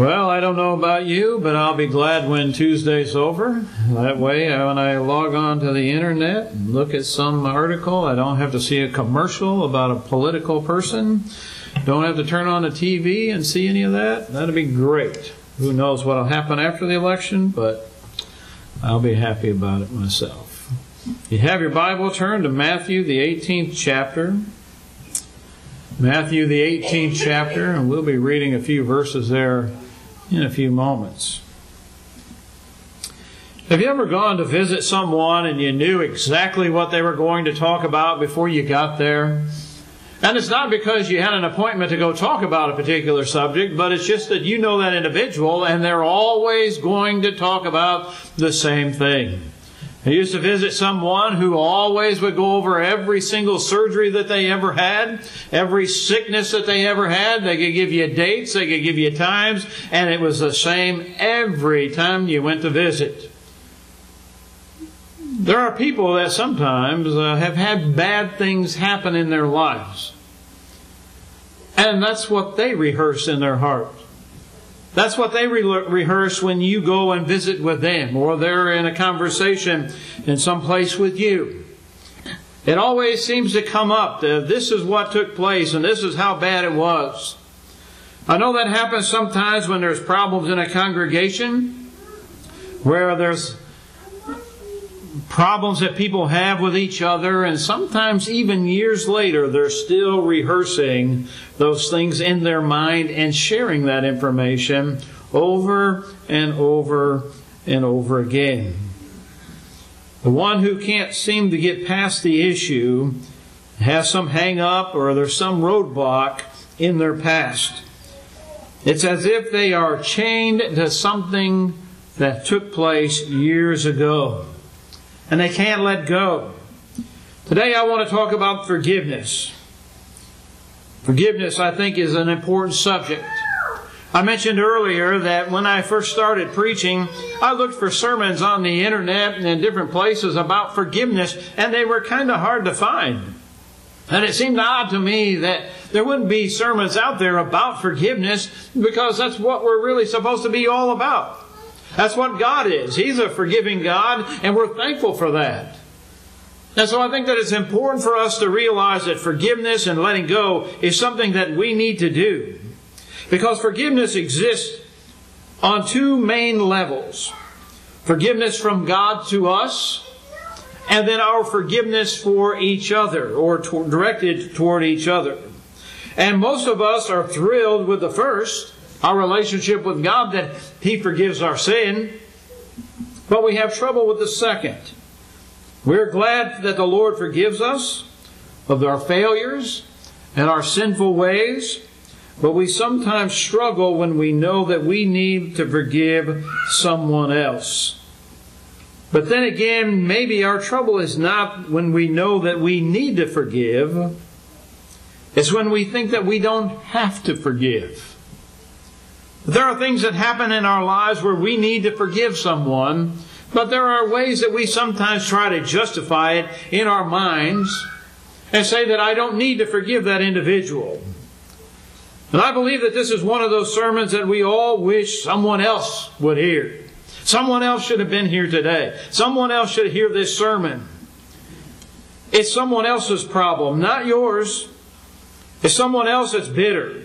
Well, I don't know about you, but I'll be glad when Tuesday's over. That way, when I log on to the internet and look at some article, I don't have to see a commercial about a political person. Don't have to turn on the TV and see any of that. That'd be great. Who knows what'll happen after the election, but I'll be happy about it myself. You have your Bible, turn to Matthew, the 18th chapter. Matthew, the 18th chapter, and we'll be reading a few verses there in a few moments. Have you ever gone to visit someone and you knew exactly what they were going to talk about before you got there? And it's not because you had an appointment to go talk about a particular subject, but it's just that you know that individual and they're always going to talk about the same thing. I used to visit someone who always would go over every single surgery that they ever had, every sickness that they ever had. They could give you dates, they could give you times, and it was the same every time you went to visit. There are people that sometimes uh, have had bad things happen in their lives. And that's what they rehearse in their heart. That's what they re- rehearse when you go and visit with them, or they're in a conversation in some place with you. It always seems to come up that this is what took place and this is how bad it was. I know that happens sometimes when there's problems in a congregation, where there's problems that people have with each other, and sometimes even years later, they're still rehearsing those things in their mind and sharing that information over and over and over again. The one who can't seem to get past the issue has some hang up or there's some roadblock in their past. It's as if they are chained to something that took place years ago and they can't let go. Today I want to talk about forgiveness. Forgiveness, I think, is an important subject. I mentioned earlier that when I first started preaching, I looked for sermons on the internet and in different places about forgiveness, and they were kind of hard to find. And it seemed odd to me that there wouldn't be sermons out there about forgiveness because that's what we're really supposed to be all about. That's what God is. He's a forgiving God, and we're thankful for that. And so I think that it's important for us to realize that forgiveness and letting go is something that we need to do. Because forgiveness exists on two main levels forgiveness from God to us, and then our forgiveness for each other, or directed toward each other. And most of us are thrilled with the first, our relationship with God, that He forgives our sin. But we have trouble with the second. We're glad that the Lord forgives us of our failures and our sinful ways, but we sometimes struggle when we know that we need to forgive someone else. But then again, maybe our trouble is not when we know that we need to forgive. It's when we think that we don't have to forgive. There are things that happen in our lives where we need to forgive someone, but there are ways that we sometimes try to justify it in our minds and say that I don't need to forgive that individual. And I believe that this is one of those sermons that we all wish someone else would hear. Someone else should have been here today. Someone else should hear this sermon. It's someone else's problem, not yours. It's someone else that's bitter.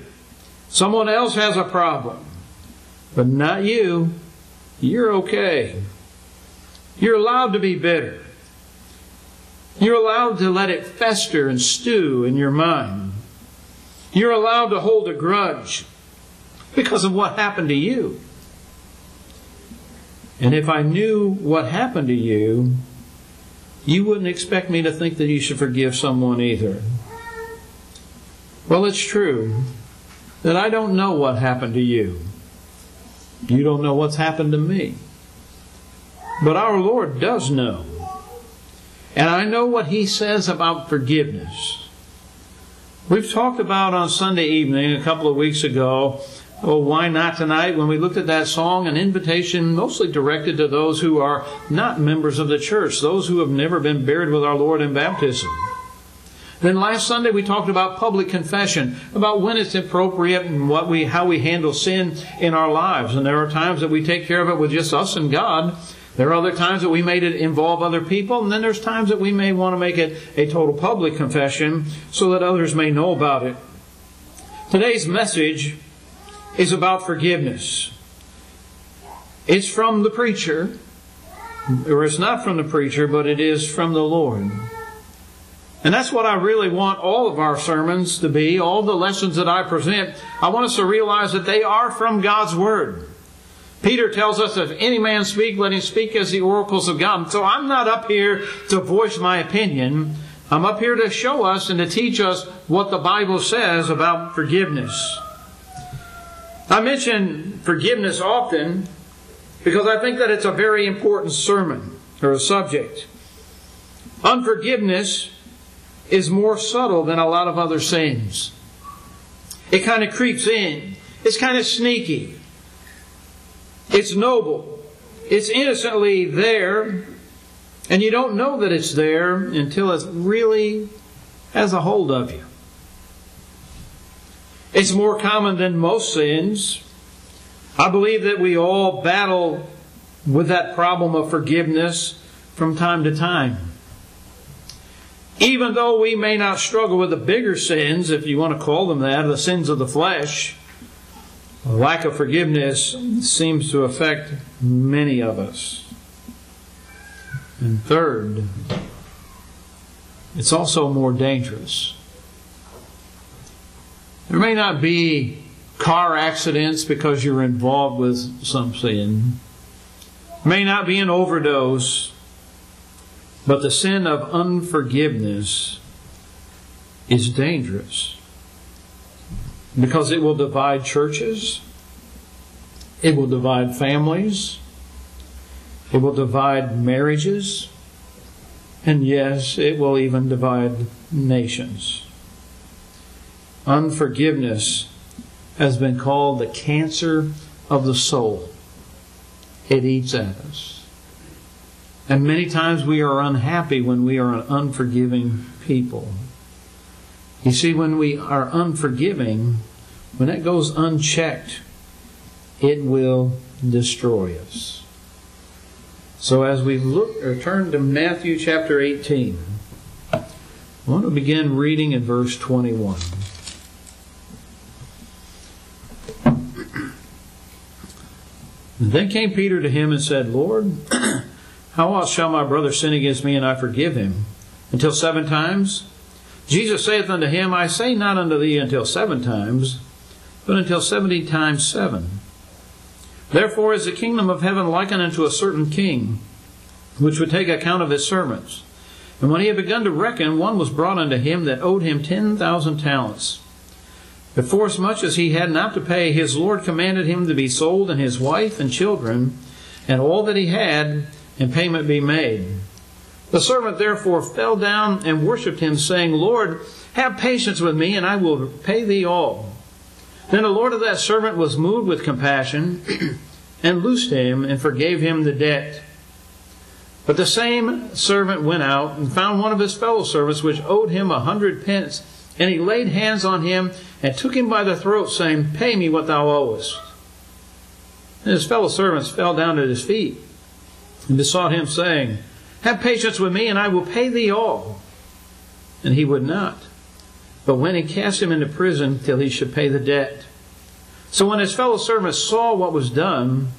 Someone else has a problem, but not you. You're okay. You're allowed to be bitter. You're allowed to let it fester and stew in your mind. You're allowed to hold a grudge because of what happened to you. And if I knew what happened to you, you wouldn't expect me to think that you should forgive someone either. Well, it's true that I don't know what happened to you. You don't know what's happened to me. But our Lord does know. And I know what He says about forgiveness. We've talked about on Sunday evening a couple of weeks ago, oh, why not tonight, when we looked at that song, an invitation mostly directed to those who are not members of the church, those who have never been buried with our Lord in baptism. Then last Sunday we talked about public confession, about when it's appropriate and what we how we handle sin in our lives. And there are times that we take care of it with just us and God. There are other times that we made it involve other people, and then there's times that we may want to make it a total public confession so that others may know about it. Today's message is about forgiveness. It's from the preacher, or it's not from the preacher, but it is from the Lord. And that's what I really want all of our sermons to be, all the lessons that I present. I want us to realize that they are from God's Word. Peter tells us, if any man speak, let him speak as the oracles of God. So I'm not up here to voice my opinion. I'm up here to show us and to teach us what the Bible says about forgiveness. I mention forgiveness often because I think that it's a very important sermon or a subject. Unforgiveness is more subtle than a lot of other sins. It kind of creeps in. It's kind of sneaky. It's noble. It's innocently there, and you don't know that it's there until it really has a hold of you. It's more common than most sins. I believe that we all battle with that problem of forgiveness from time to time. Even though we may not struggle with the bigger sins, if you want to call them that, the sins of the flesh, lack of forgiveness seems to affect many of us. And third, it's also more dangerous. There may not be car accidents because you're involved with some sin. May not be an overdose but the sin of unforgiveness is dangerous because it will divide churches, it will divide families, it will divide marriages, and yes, it will even divide nations. Unforgiveness has been called the cancer of the soul. It eats at us. And many times we are unhappy when we are an unforgiving people. You see, when we are unforgiving, when that goes unchecked, it will destroy us. So as we look or turn to Matthew chapter 18, I want to begin reading in verse 21. And then came Peter to him and said, Lord, how else shall my brother sin against me and I forgive him? Until seven times? Jesus saith unto him, I say not unto thee until seven times, but until seventy times seven. Therefore is the kingdom of heaven likened unto a certain king, which would take account of his servants. And when he had begun to reckon, one was brought unto him that owed him ten thousand talents. But forasmuch as he had not to pay, his Lord commanded him to be sold, and his wife and children, and all that he had, and payment be made. The servant therefore fell down and worshipped him, saying, Lord, have patience with me, and I will pay thee all. Then the Lord of that servant was moved with compassion, and loosed him, and forgave him the debt. But the same servant went out and found one of his fellow servants which owed him a hundred pence. And he laid hands on him and took him by the throat, saying, Pay me what thou owest. And his fellow servants fell down at his feet and besought him, saying, Have patience with me, and I will pay thee all. And he would not, but went and cast him into prison till he should pay the debt. So when his fellow servants saw what was done,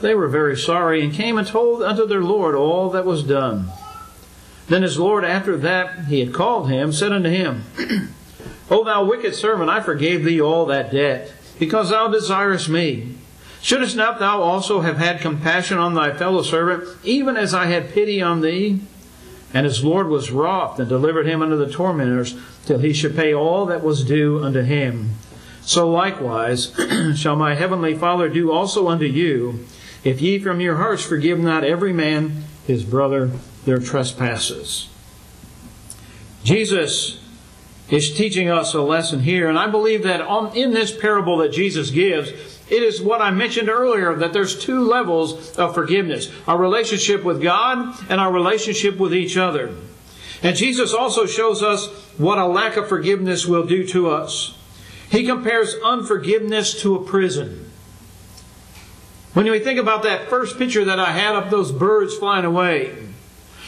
they were very sorry, and came and told unto their Lord all that was done. Then his Lord, after that he had called him, said unto him, O thou wicked servant, I forgave thee all that debt, because thou desirest me. Shouldst not thou also have had compassion on thy fellow servant, even as I had pity on thee? And his Lord was wroth and delivered him unto the tormentors till he should pay all that was due unto him. So likewise shall my heavenly Father do also unto you, if ye from your hearts forgive not every man his brother their trespasses. Jesus is teaching us a lesson here, and I believe that on, in this parable that Jesus gives, it is what I mentioned earlier that there's two levels of forgiveness our relationship with God and our relationship with each other. And Jesus also shows us what a lack of forgiveness will do to us. He compares unforgiveness to a prison. When we think about that first picture that I had of those birds flying away,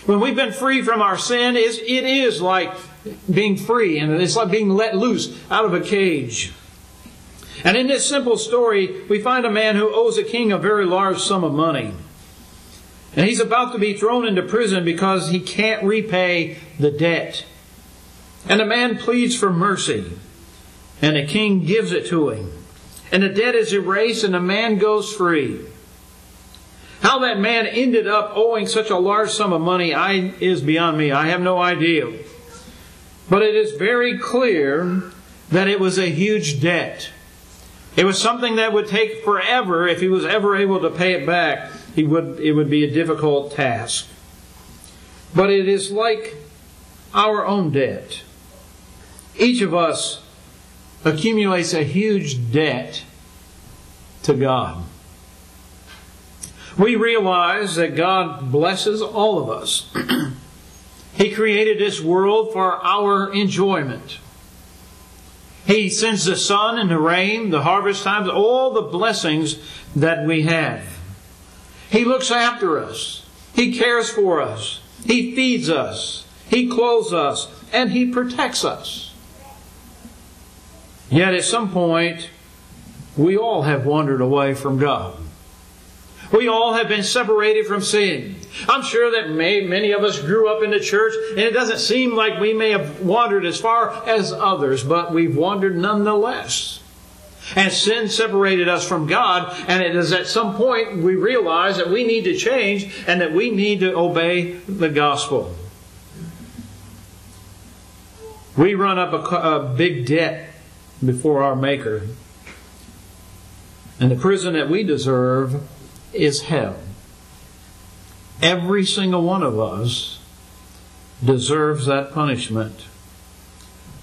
when we've been free from our sin, it is like being free, and it's like being let loose out of a cage. And in this simple story, we find a man who owes a king a very large sum of money. And he's about to be thrown into prison because he can't repay the debt. And the man pleads for mercy, and the king gives it to him. And the debt is erased, and the man goes free. How that man ended up owing such a large sum of money I, is beyond me. I have no idea. But it is very clear that it was a huge debt. It was something that would take forever if he was ever able to pay it back. He would, it would be a difficult task. But it is like our own debt. Each of us accumulates a huge debt to God. We realize that God blesses all of us. he created this world for our enjoyment. He sends the sun and the rain, the harvest times, all the blessings that we have. He looks after us. He cares for us. He feeds us. He clothes us. And He protects us. Yet at some point, we all have wandered away from God. We all have been separated from sin. I'm sure that may, many of us grew up in the church, and it doesn't seem like we may have wandered as far as others, but we've wandered nonetheless. And sin separated us from God, and it is at some point we realize that we need to change and that we need to obey the gospel. We run up a, a big debt before our Maker. And the prison that we deserve is hell. Every single one of us deserves that punishment.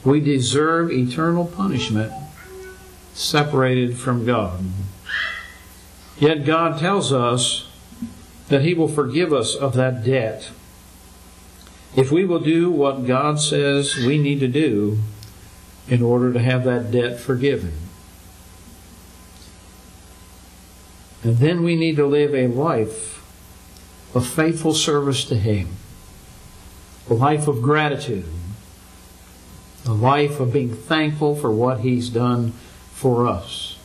We deserve eternal punishment separated from God. Yet God tells us that He will forgive us of that debt if we will do what God says we need to do in order to have that debt forgiven. And then we need to live a life of faithful service to Him, a life of gratitude, a life of being thankful for what He's done for us.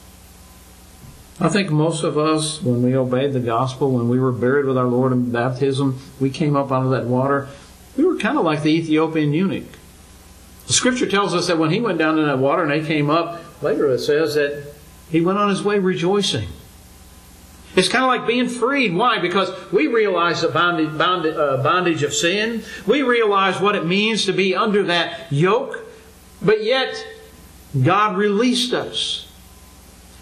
I think most of us, when we obeyed the gospel, when we were buried with our Lord in baptism, we came up out of that water. We were kind of like the Ethiopian eunuch. The scripture tells us that when he went down in that water and they came up, later it says that he went on his way rejoicing. It's kind of like being freed. Why? Because we realize the bondage, bondage, uh, bondage of sin. We realize what it means to be under that yoke. But yet, God released us.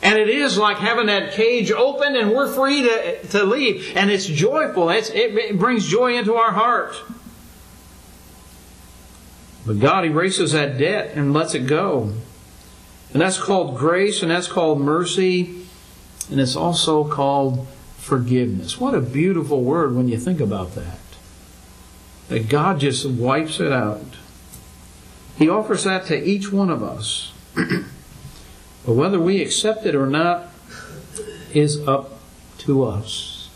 And it is like having that cage open and we're free to, to leave. And it's joyful. It's, it, it brings joy into our heart. But God erases that debt and lets it go. And that's called grace and that's called mercy and it's also called forgiveness. What a beautiful word when you think about that. That God just wipes it out. He offers that to each one of us. but whether we accept it or not is up to us.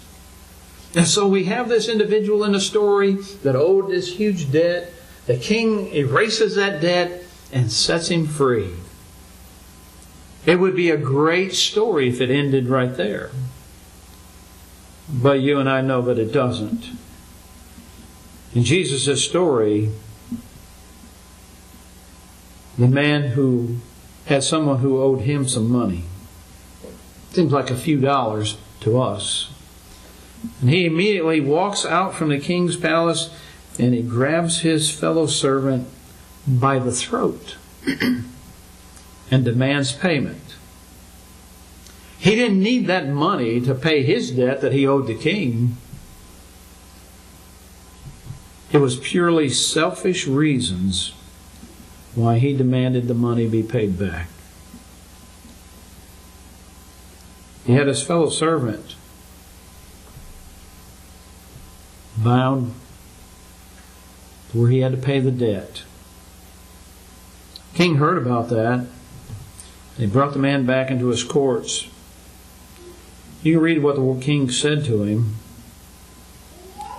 And so we have this individual in the story that owed this huge debt. The king erases that debt and sets him free. It would be a great story if it ended right there. But you and I know that it doesn't. In Jesus' story, the man who had someone who owed him some money. Seems like a few dollars to us. And he immediately walks out from the king's palace and he grabs his fellow servant by the throat. and demands payment. He didn't need that money to pay his debt that he owed the king. It was purely selfish reasons why he demanded the money be paid back. He had his fellow servant bound where he had to pay the debt. King heard about that. He brought the man back into his courts. You can read what the king said to him.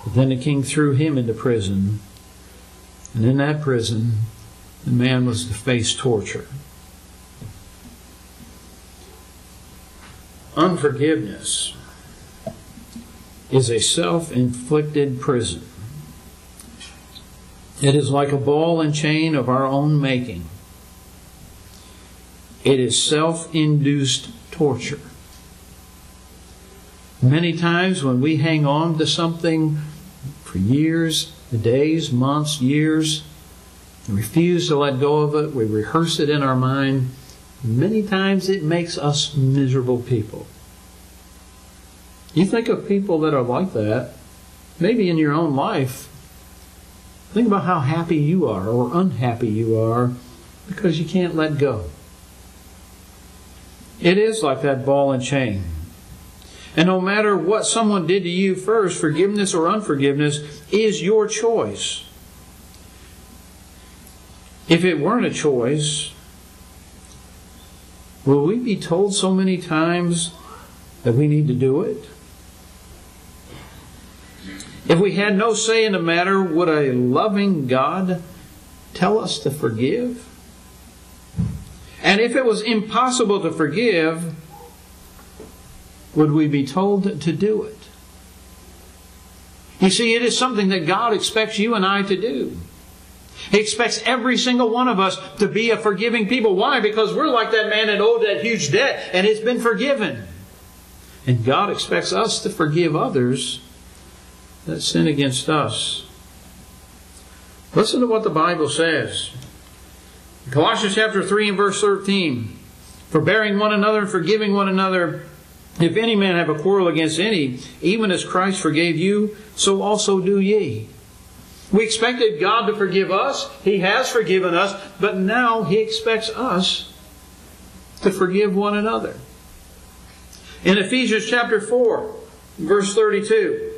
But then the king threw him into prison. And in that prison, the man was to face torture. Unforgiveness is a self inflicted prison. It is like a ball and chain of our own making. It is self induced torture. Many times when we hang on to something for years, days, months, years, refuse to let go of it, we rehearse it in our mind, many times it makes us miserable people. You think of people that are like that, maybe in your own life. Think about how happy you are or unhappy you are because you can't let go. It is like that ball and chain. And no matter what someone did to you first, forgiveness or unforgiveness is your choice. If it weren't a choice, will we be told so many times that we need to do it? If we had no say in the matter, would a loving God tell us to forgive? And if it was impossible to forgive, would we be told to do it? You see, it is something that God expects you and I to do. He expects every single one of us to be a forgiving people. Why? Because we're like that man that owed that huge debt and it's been forgiven. And God expects us to forgive others that sin against us. Listen to what the Bible says. Colossians chapter 3 and verse 13. Forbearing one another and forgiving one another. If any man have a quarrel against any, even as Christ forgave you, so also do ye. We expected God to forgive us. He has forgiven us, but now He expects us to forgive one another. In Ephesians chapter 4, verse 32,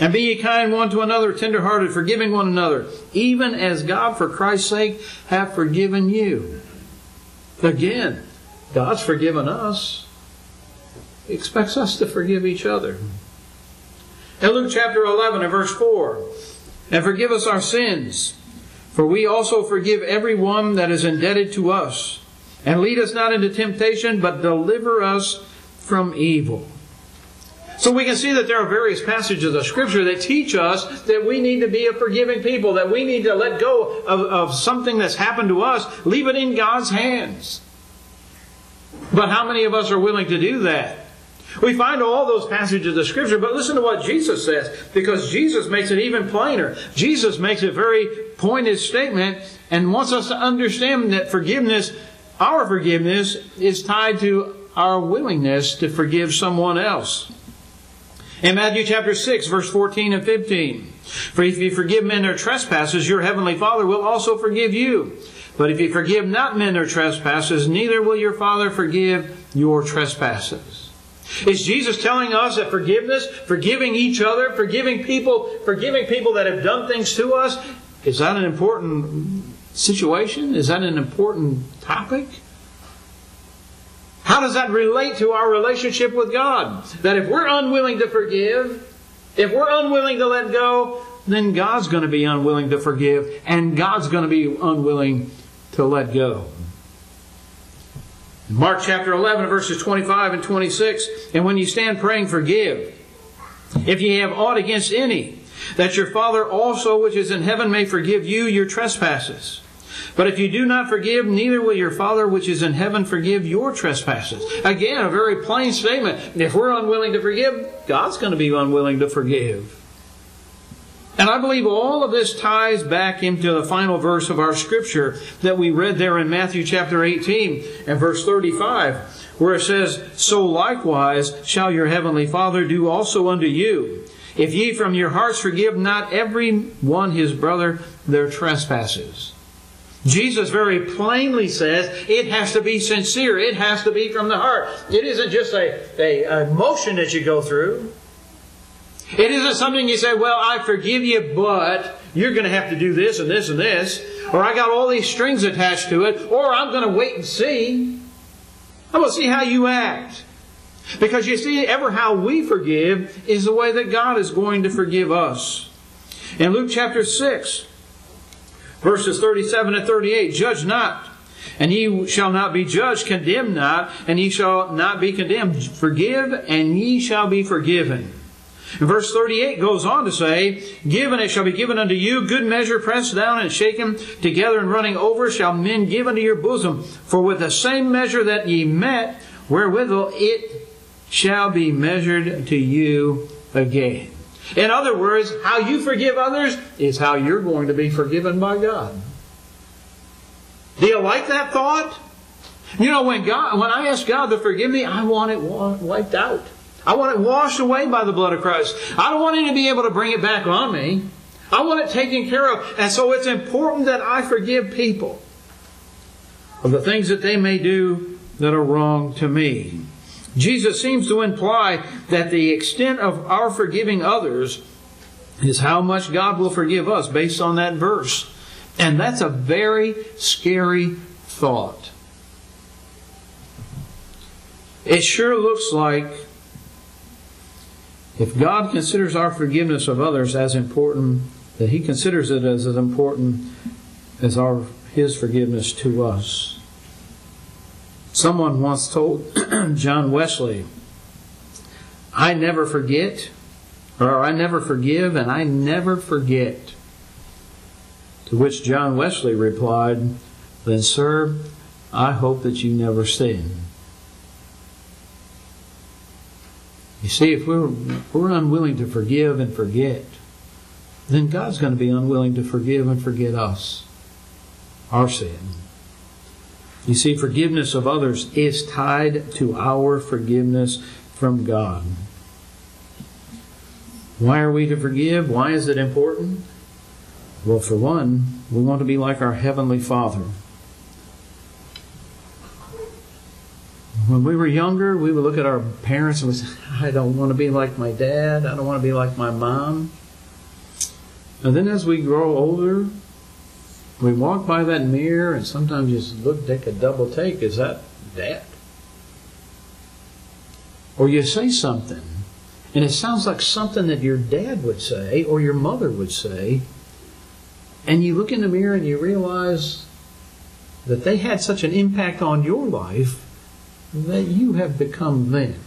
and be ye kind one to another, tenderhearted, forgiving one another, even as God for Christ's sake hath forgiven you. Again, God's forgiven us. He expects us to forgive each other. In Luke chapter 11 and verse 4, and forgive us our sins, for we also forgive every one that is indebted to us. And lead us not into temptation, but deliver us from evil. So we can see that there are various passages of Scripture that teach us that we need to be a forgiving people, that we need to let go of, of something that's happened to us, leave it in God's hands. But how many of us are willing to do that? We find all those passages of Scripture, but listen to what Jesus says, because Jesus makes it even plainer. Jesus makes a very pointed statement and wants us to understand that forgiveness, our forgiveness, is tied to our willingness to forgive someone else. In Matthew chapter 6, verse 14 and 15. For if you forgive men their trespasses, your heavenly Father will also forgive you. But if you forgive not men their trespasses, neither will your Father forgive your trespasses. Is Jesus telling us that forgiveness, forgiving each other, forgiving people, forgiving people that have done things to us, is that an important situation? Is that an important topic? How does that relate to our relationship with God? That if we're unwilling to forgive, if we're unwilling to let go, then God's going to be unwilling to forgive, and God's going to be unwilling to let go. Mark chapter 11, verses 25 and 26. And when you stand praying, forgive. If ye have aught against any, that your Father also which is in heaven may forgive you your trespasses. But if you do not forgive, neither will your Father which is in heaven forgive your trespasses. Again, a very plain statement. If we're unwilling to forgive, God's going to be unwilling to forgive. And I believe all of this ties back into the final verse of our scripture that we read there in Matthew chapter 18 and verse 35, where it says, So likewise shall your heavenly Father do also unto you, if ye from your hearts forgive not every one his brother their trespasses. Jesus very plainly says it has to be sincere. It has to be from the heart. It isn't just a, a, motion that you go through. It isn't something you say, well, I forgive you, but you're going to have to do this and this and this, or I got all these strings attached to it, or I'm going to wait and see. I'm going to see how you act. Because you see, ever how we forgive is the way that God is going to forgive us. In Luke chapter 6, verses 37 and 38, judge not, and ye shall not be judged, condemn not, and ye shall not be condemned. Forgive, and ye shall be forgiven. And verse 38 goes on to say, Give and it shall be given unto you, good measure, pressed down and shaken together and running over, shall men give unto your bosom. For with the same measure that ye met, wherewithal it shall be measured to you again. In other words, how you forgive others is how you're going to be forgiven by God. Do you like that thought? You know, when God, when I ask God to forgive me, I want it wiped out. I want it washed away by the blood of Christ. I don't want Him to be able to bring it back on me. I want it taken care of. And so it's important that I forgive people of the things that they may do that are wrong to me. Jesus seems to imply that the extent of our forgiving others is how much God will forgive us based on that verse. And that's a very scary thought. It sure looks like if God considers our forgiveness of others as important, that He considers it as, as important as our His forgiveness to us. Someone once told John Wesley, I never forget, or I never forgive, and I never forget. To which John Wesley replied, Then, sir, I hope that you never sin. You see, if we're, we're unwilling to forgive and forget, then God's going to be unwilling to forgive and forget us, our sin. You see, forgiveness of others is tied to our forgiveness from God. Why are we to forgive? Why is it important? Well, for one, we want to be like our Heavenly Father. When we were younger, we would look at our parents and we say, I don't want to be like my dad. I don't want to be like my mom. And then as we grow older, we walk by that mirror and sometimes just look, take a double take. Is that dad? Or you say something, and it sounds like something that your dad would say or your mother would say, and you look in the mirror and you realize that they had such an impact on your life that you have become them.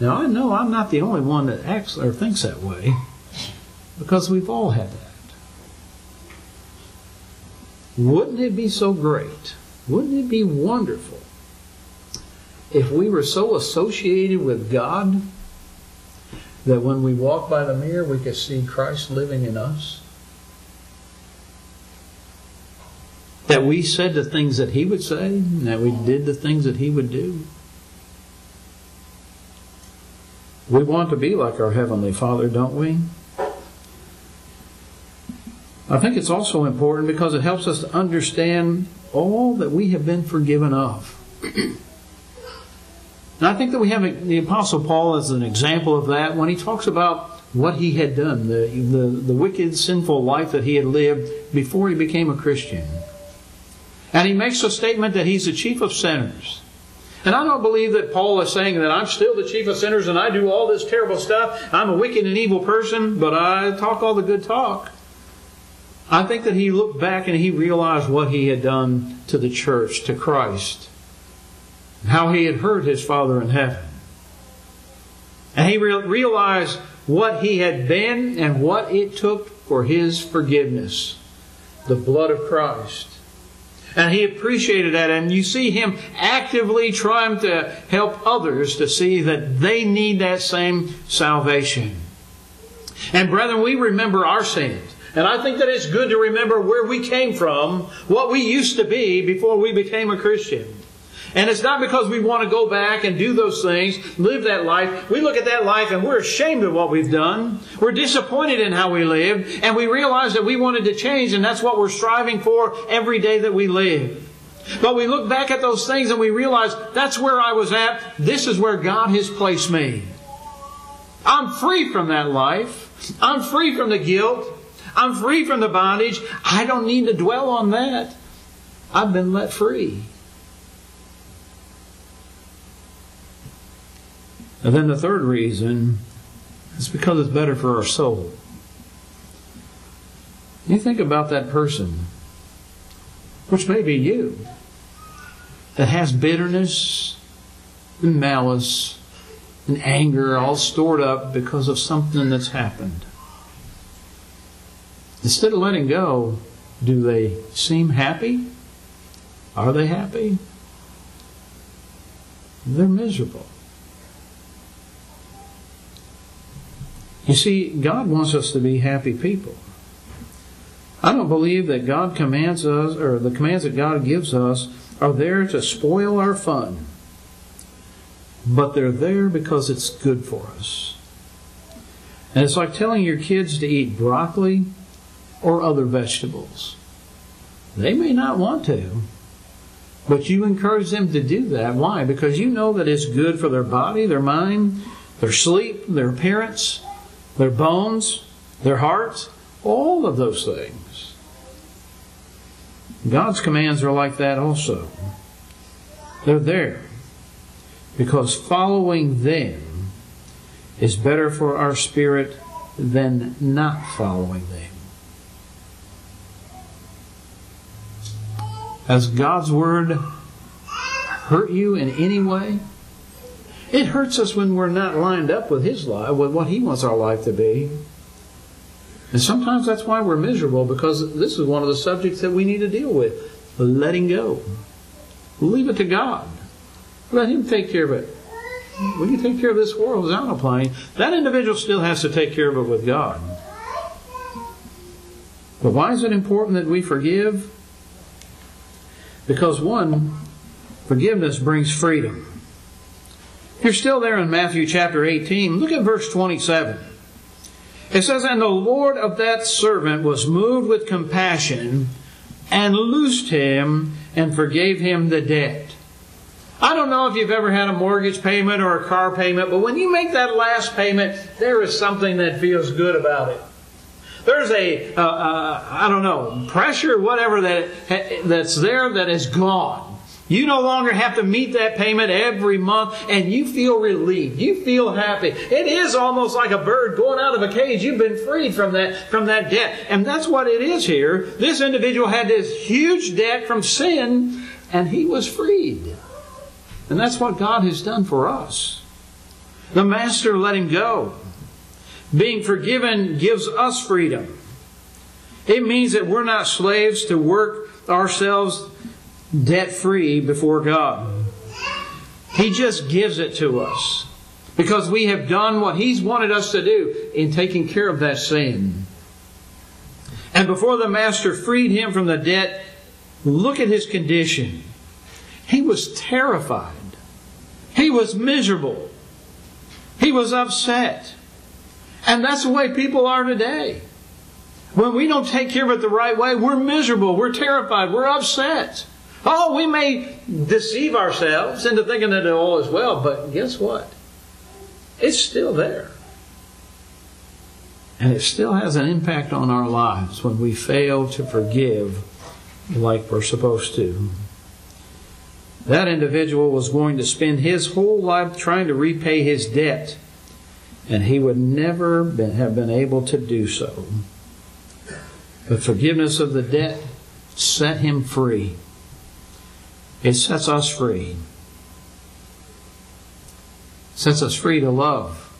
Now, I know I'm not the only one that acts or thinks that way, because we've all had that. Wouldn't it be so great? Wouldn't it be wonderful if we were so associated with God that when we walk by the mirror we could see Christ living in us? That we said the things that He would say, and that we did the things that He would do. We want to be like our Heavenly Father, don't we? I think it's also important because it helps us to understand all that we have been forgiven of. and I think that we have the Apostle Paul as an example of that when he talks about what he had done, the, the, the wicked, sinful life that he had lived before he became a Christian. And he makes a statement that he's the chief of sinners. And I don't believe that Paul is saying that I'm still the chief of sinners and I do all this terrible stuff. I'm a wicked and evil person, but I talk all the good talk. I think that he looked back and he realized what he had done to the church, to Christ, how he had hurt his Father in heaven. And he realized what he had been and what it took for his forgiveness the blood of Christ. And he appreciated that. And you see him actively trying to help others to see that they need that same salvation. And brethren, we remember our sins. And I think that it's good to remember where we came from, what we used to be before we became a Christian. And it's not because we want to go back and do those things, live that life. We look at that life and we're ashamed of what we've done. We're disappointed in how we live. And we realize that we wanted to change and that's what we're striving for every day that we live. But we look back at those things and we realize that's where I was at. This is where God has placed me. I'm free from that life. I'm free from the guilt. I'm free from the bondage. I don't need to dwell on that. I've been let free. And then the third reason is because it's better for our soul. You think about that person, which may be you, that has bitterness and malice and anger all stored up because of something that's happened. Instead of letting go, do they seem happy? Are they happy? They're miserable. You see, God wants us to be happy people. I don't believe that God commands us, or the commands that God gives us, are there to spoil our fun. But they're there because it's good for us. And it's like telling your kids to eat broccoli or other vegetables. They may not want to, but you encourage them to do that. Why? Because you know that it's good for their body, their mind, their sleep, their appearance, their bones, their hearts, all of those things. God's commands are like that also. They're there because following them is better for our spirit than not following them. Has God's Word hurt you in any way? It hurts us when we're not lined up with His life, with what He wants our life to be. And sometimes that's why we're miserable, because this is one of the subjects that we need to deal with letting go. Leave it to God. Let Him take care of it. When you take care of this world without applying. That individual still has to take care of it with God. But why is it important that we forgive? Because one, forgiveness brings freedom. You're still there in Matthew chapter 18. Look at verse 27. It says, And the Lord of that servant was moved with compassion and loosed him and forgave him the debt. I don't know if you've ever had a mortgage payment or a car payment, but when you make that last payment, there is something that feels good about it. There's a uh, uh, I don't know, pressure, whatever that that's there that is gone. You no longer have to meet that payment every month and you feel relieved. You feel happy. It is almost like a bird going out of a cage. You've been freed from that, from that debt. And that's what it is here. This individual had this huge debt from sin and he was freed. And that's what God has done for us. The master let him go. Being forgiven gives us freedom. It means that we're not slaves to work ourselves debt free before God. He just gives it to us because we have done what He's wanted us to do in taking care of that sin. And before the Master freed him from the debt, look at his condition. He was terrified. He was miserable. He was upset. And that's the way people are today. When we don't take care of it the right way, we're miserable, we're terrified, we're upset. Oh, we may deceive ourselves into thinking that it all is well, but guess what? It's still there. And it still has an impact on our lives when we fail to forgive like we're supposed to. That individual was going to spend his whole life trying to repay his debt, and he would never been, have been able to do so. But forgiveness of the debt set him free. It sets us free. It sets us free to love,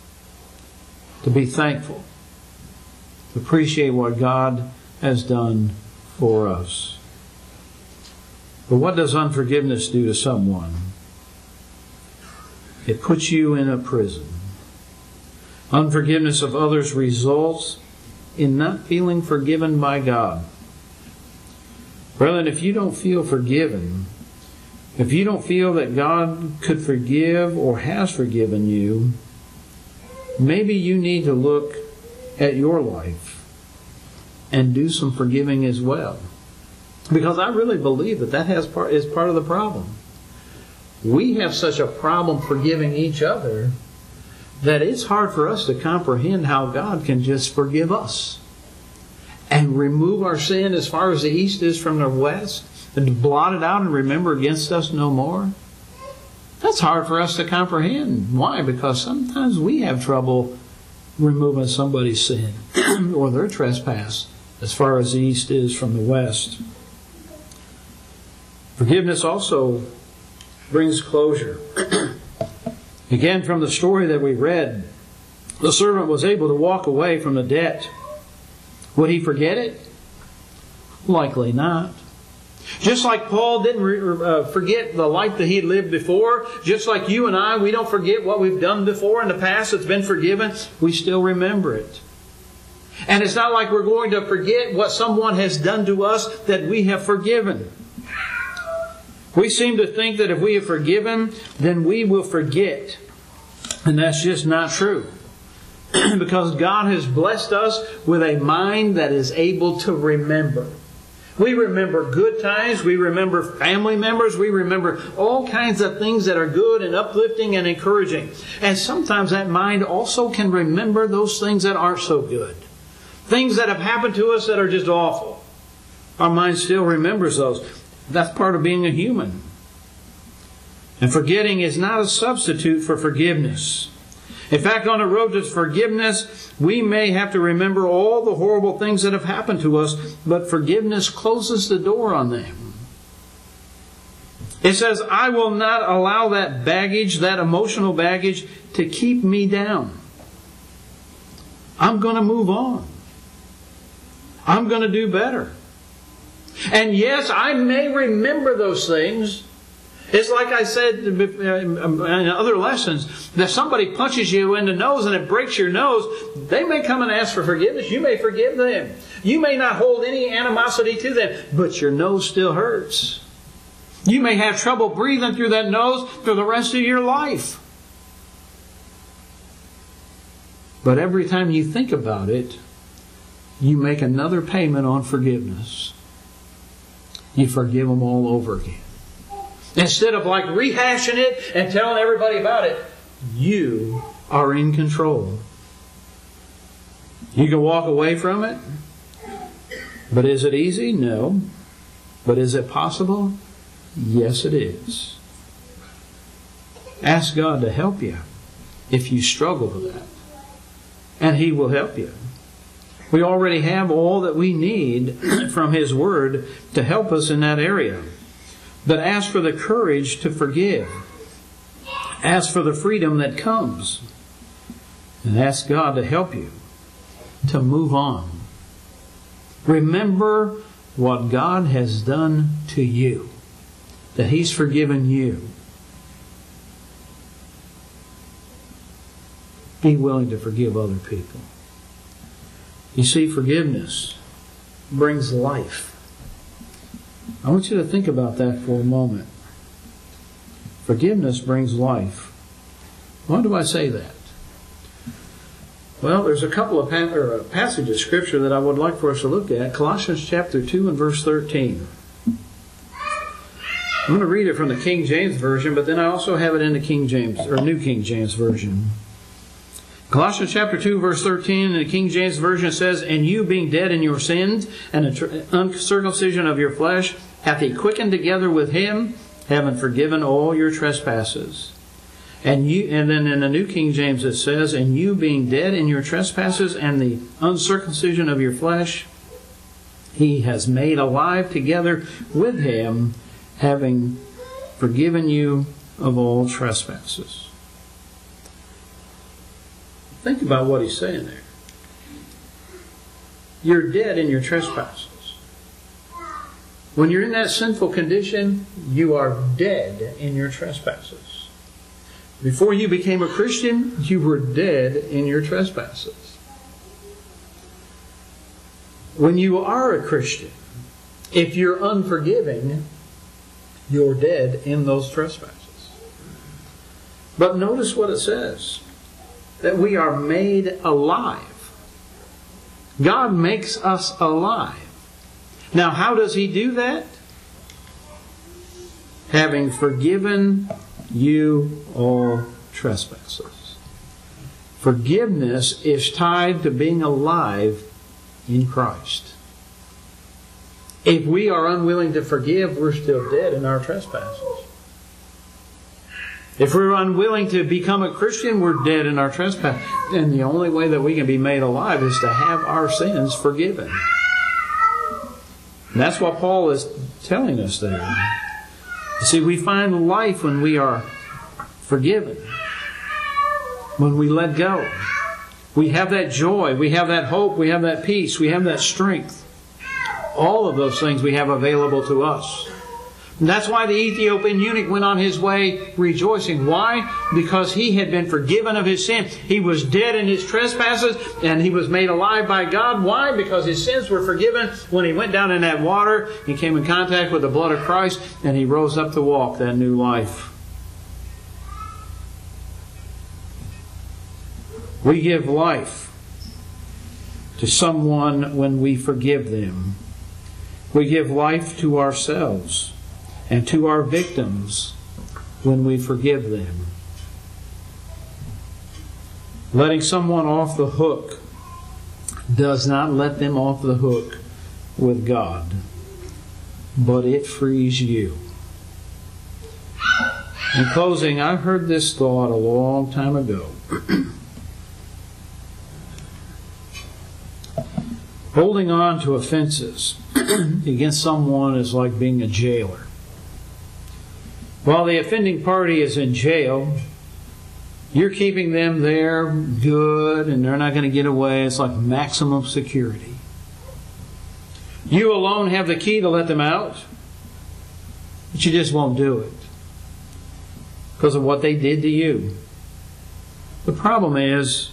to be thankful, to appreciate what God has done for us. But what does unforgiveness do to someone? It puts you in a prison. Unforgiveness of others results in not feeling forgiven by God. Brethren, if you don't feel forgiven, if you don't feel that God could forgive or has forgiven you, maybe you need to look at your life and do some forgiving as well. Because I really believe that that has part, is part of the problem. We have such a problem forgiving each other that it's hard for us to comprehend how God can just forgive us and remove our sin as far as the east is from the west and blot it out and remember against us no more. That's hard for us to comprehend. Why? Because sometimes we have trouble removing somebody's sin or their trespass as far as the east is from the west. Forgiveness also brings closure. Again, from the story that we read, the servant was able to walk away from the debt. Would he forget it? Likely not. Just like Paul didn't re- uh, forget the life that he had lived before, just like you and I, we don't forget what we've done before in the past that's been forgiven, we still remember it. And it's not like we're going to forget what someone has done to us that we have forgiven. We seem to think that if we have forgiven, then we will forget. And that's just not true. because God has blessed us with a mind that is able to remember. We remember good times. We remember family members. We remember all kinds of things that are good and uplifting and encouraging. And sometimes that mind also can remember those things that aren't so good. Things that have happened to us that are just awful. Our mind still remembers those. That's part of being a human. And forgetting is not a substitute for forgiveness. In fact, on the road to forgiveness, we may have to remember all the horrible things that have happened to us, but forgiveness closes the door on them. It says, I will not allow that baggage, that emotional baggage, to keep me down. I'm going to move on. I'm going to do better. And yes, I may remember those things, it's like I said uh, uh, in other lessons that somebody punches you in the nose and it breaks your nose, they may come and ask for forgiveness. You may forgive them. You may not hold any animosity to them, but your nose still hurts. You may have trouble breathing through that nose for the rest of your life. But every time you think about it, you make another payment on forgiveness. You forgive them all over again. Instead of like rehashing it and telling everybody about it, you are in control. You can walk away from it, but is it easy? No. But is it possible? Yes, it is. Ask God to help you if you struggle with that, and He will help you. We already have all that we need from His Word to help us in that area. But ask for the courage to forgive. Ask for the freedom that comes. And ask God to help you to move on. Remember what God has done to you, that He's forgiven you. Be willing to forgive other people. You see, forgiveness brings life. I want you to think about that for a moment. Forgiveness brings life. Why do I say that? Well, there's a couple of pa- or a passage of scripture that I would like for us to look at. Colossians chapter 2 and verse 13. I'm going to read it from the King James Version, but then I also have it in the King James, or New King James Version. Colossians chapter 2 verse 13 in the King James Version says, And you being dead in your sins and the uncircumcision of your flesh, hath he quickened together with him, having forgiven all your trespasses. And you and then in the New King James it says, And you being dead in your trespasses and the uncircumcision of your flesh, he has made alive together with him, having forgiven you of all trespasses. Think about what he's saying there. You're dead in your trespasses. When you're in that sinful condition, you are dead in your trespasses. Before you became a Christian, you were dead in your trespasses. When you are a Christian, if you're unforgiving, you're dead in those trespasses. But notice what it says that we are made alive. God makes us alive. Now, how does He do that? Having forgiven you all trespasses. Forgiveness is tied to being alive in Christ. If we are unwilling to forgive, we're still dead in our trespasses. If we're unwilling to become a Christian, we're dead in our trespass. And the only way that we can be made alive is to have our sins forgiven. And that's what Paul is telling us there. You see, we find life when we are forgiven, when we let go. We have that joy, we have that hope, we have that peace, we have that strength. All of those things we have available to us. And that's why the Ethiopian eunuch went on his way rejoicing. Why? Because he had been forgiven of his sin. He was dead in his trespasses and he was made alive by God. Why? Because his sins were forgiven when he went down in that water. He came in contact with the blood of Christ and he rose up to walk that new life. We give life to someone when we forgive them. We give life to ourselves and to our victims when we forgive them. Letting someone off the hook does not let them off the hook with God, but it frees you. In closing, I heard this thought a long time ago. Holding on to offenses against someone is like being a jailer. While the offending party is in jail, you're keeping them there good and they're not going to get away. It's like maximum security. You alone have the key to let them out, but you just won't do it because of what they did to you. The problem is,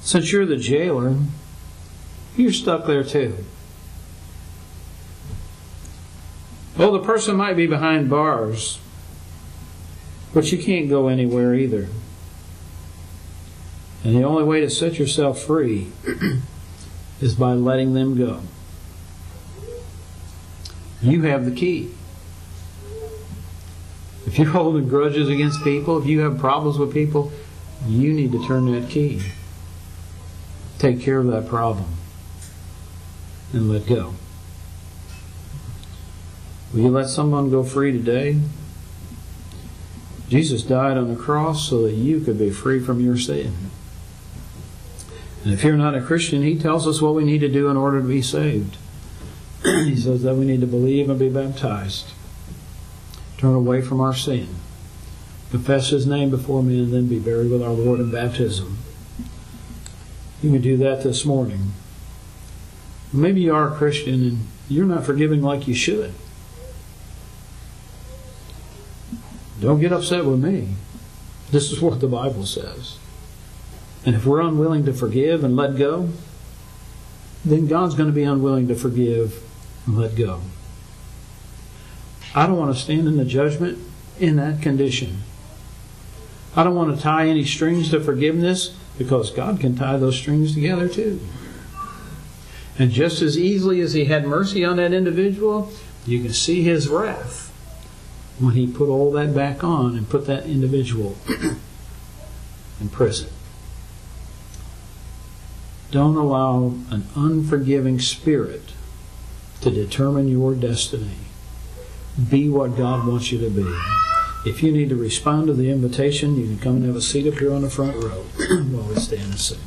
since you're the jailer, you're stuck there too. Well, the person might be behind bars, but you can't go anywhere either. And the only way to set yourself free is by letting them go. You have the key. If you're holding grudges against people, if you have problems with people, you need to turn that key. Take care of that problem and let go. Will you let someone go free today? Jesus died on the cross so that you could be free from your sin. And if you're not a Christian, he tells us what we need to do in order to be saved. he says that we need to believe and be baptized, turn away from our sin, confess his name before men, and then be buried with our Lord in baptism. You can do that this morning. Maybe you are a Christian and you're not forgiving like you should. Don't get upset with me. This is what the Bible says. And if we're unwilling to forgive and let go, then God's going to be unwilling to forgive and let go. I don't want to stand in the judgment in that condition. I don't want to tie any strings to forgiveness because God can tie those strings together too. And just as easily as He had mercy on that individual, you can see His wrath when he put all that back on and put that individual in prison. Don't allow an unforgiving spirit to determine your destiny. Be what God wants you to be. If you need to respond to the invitation, you can come and have a seat up here on the front row while we stand and sing.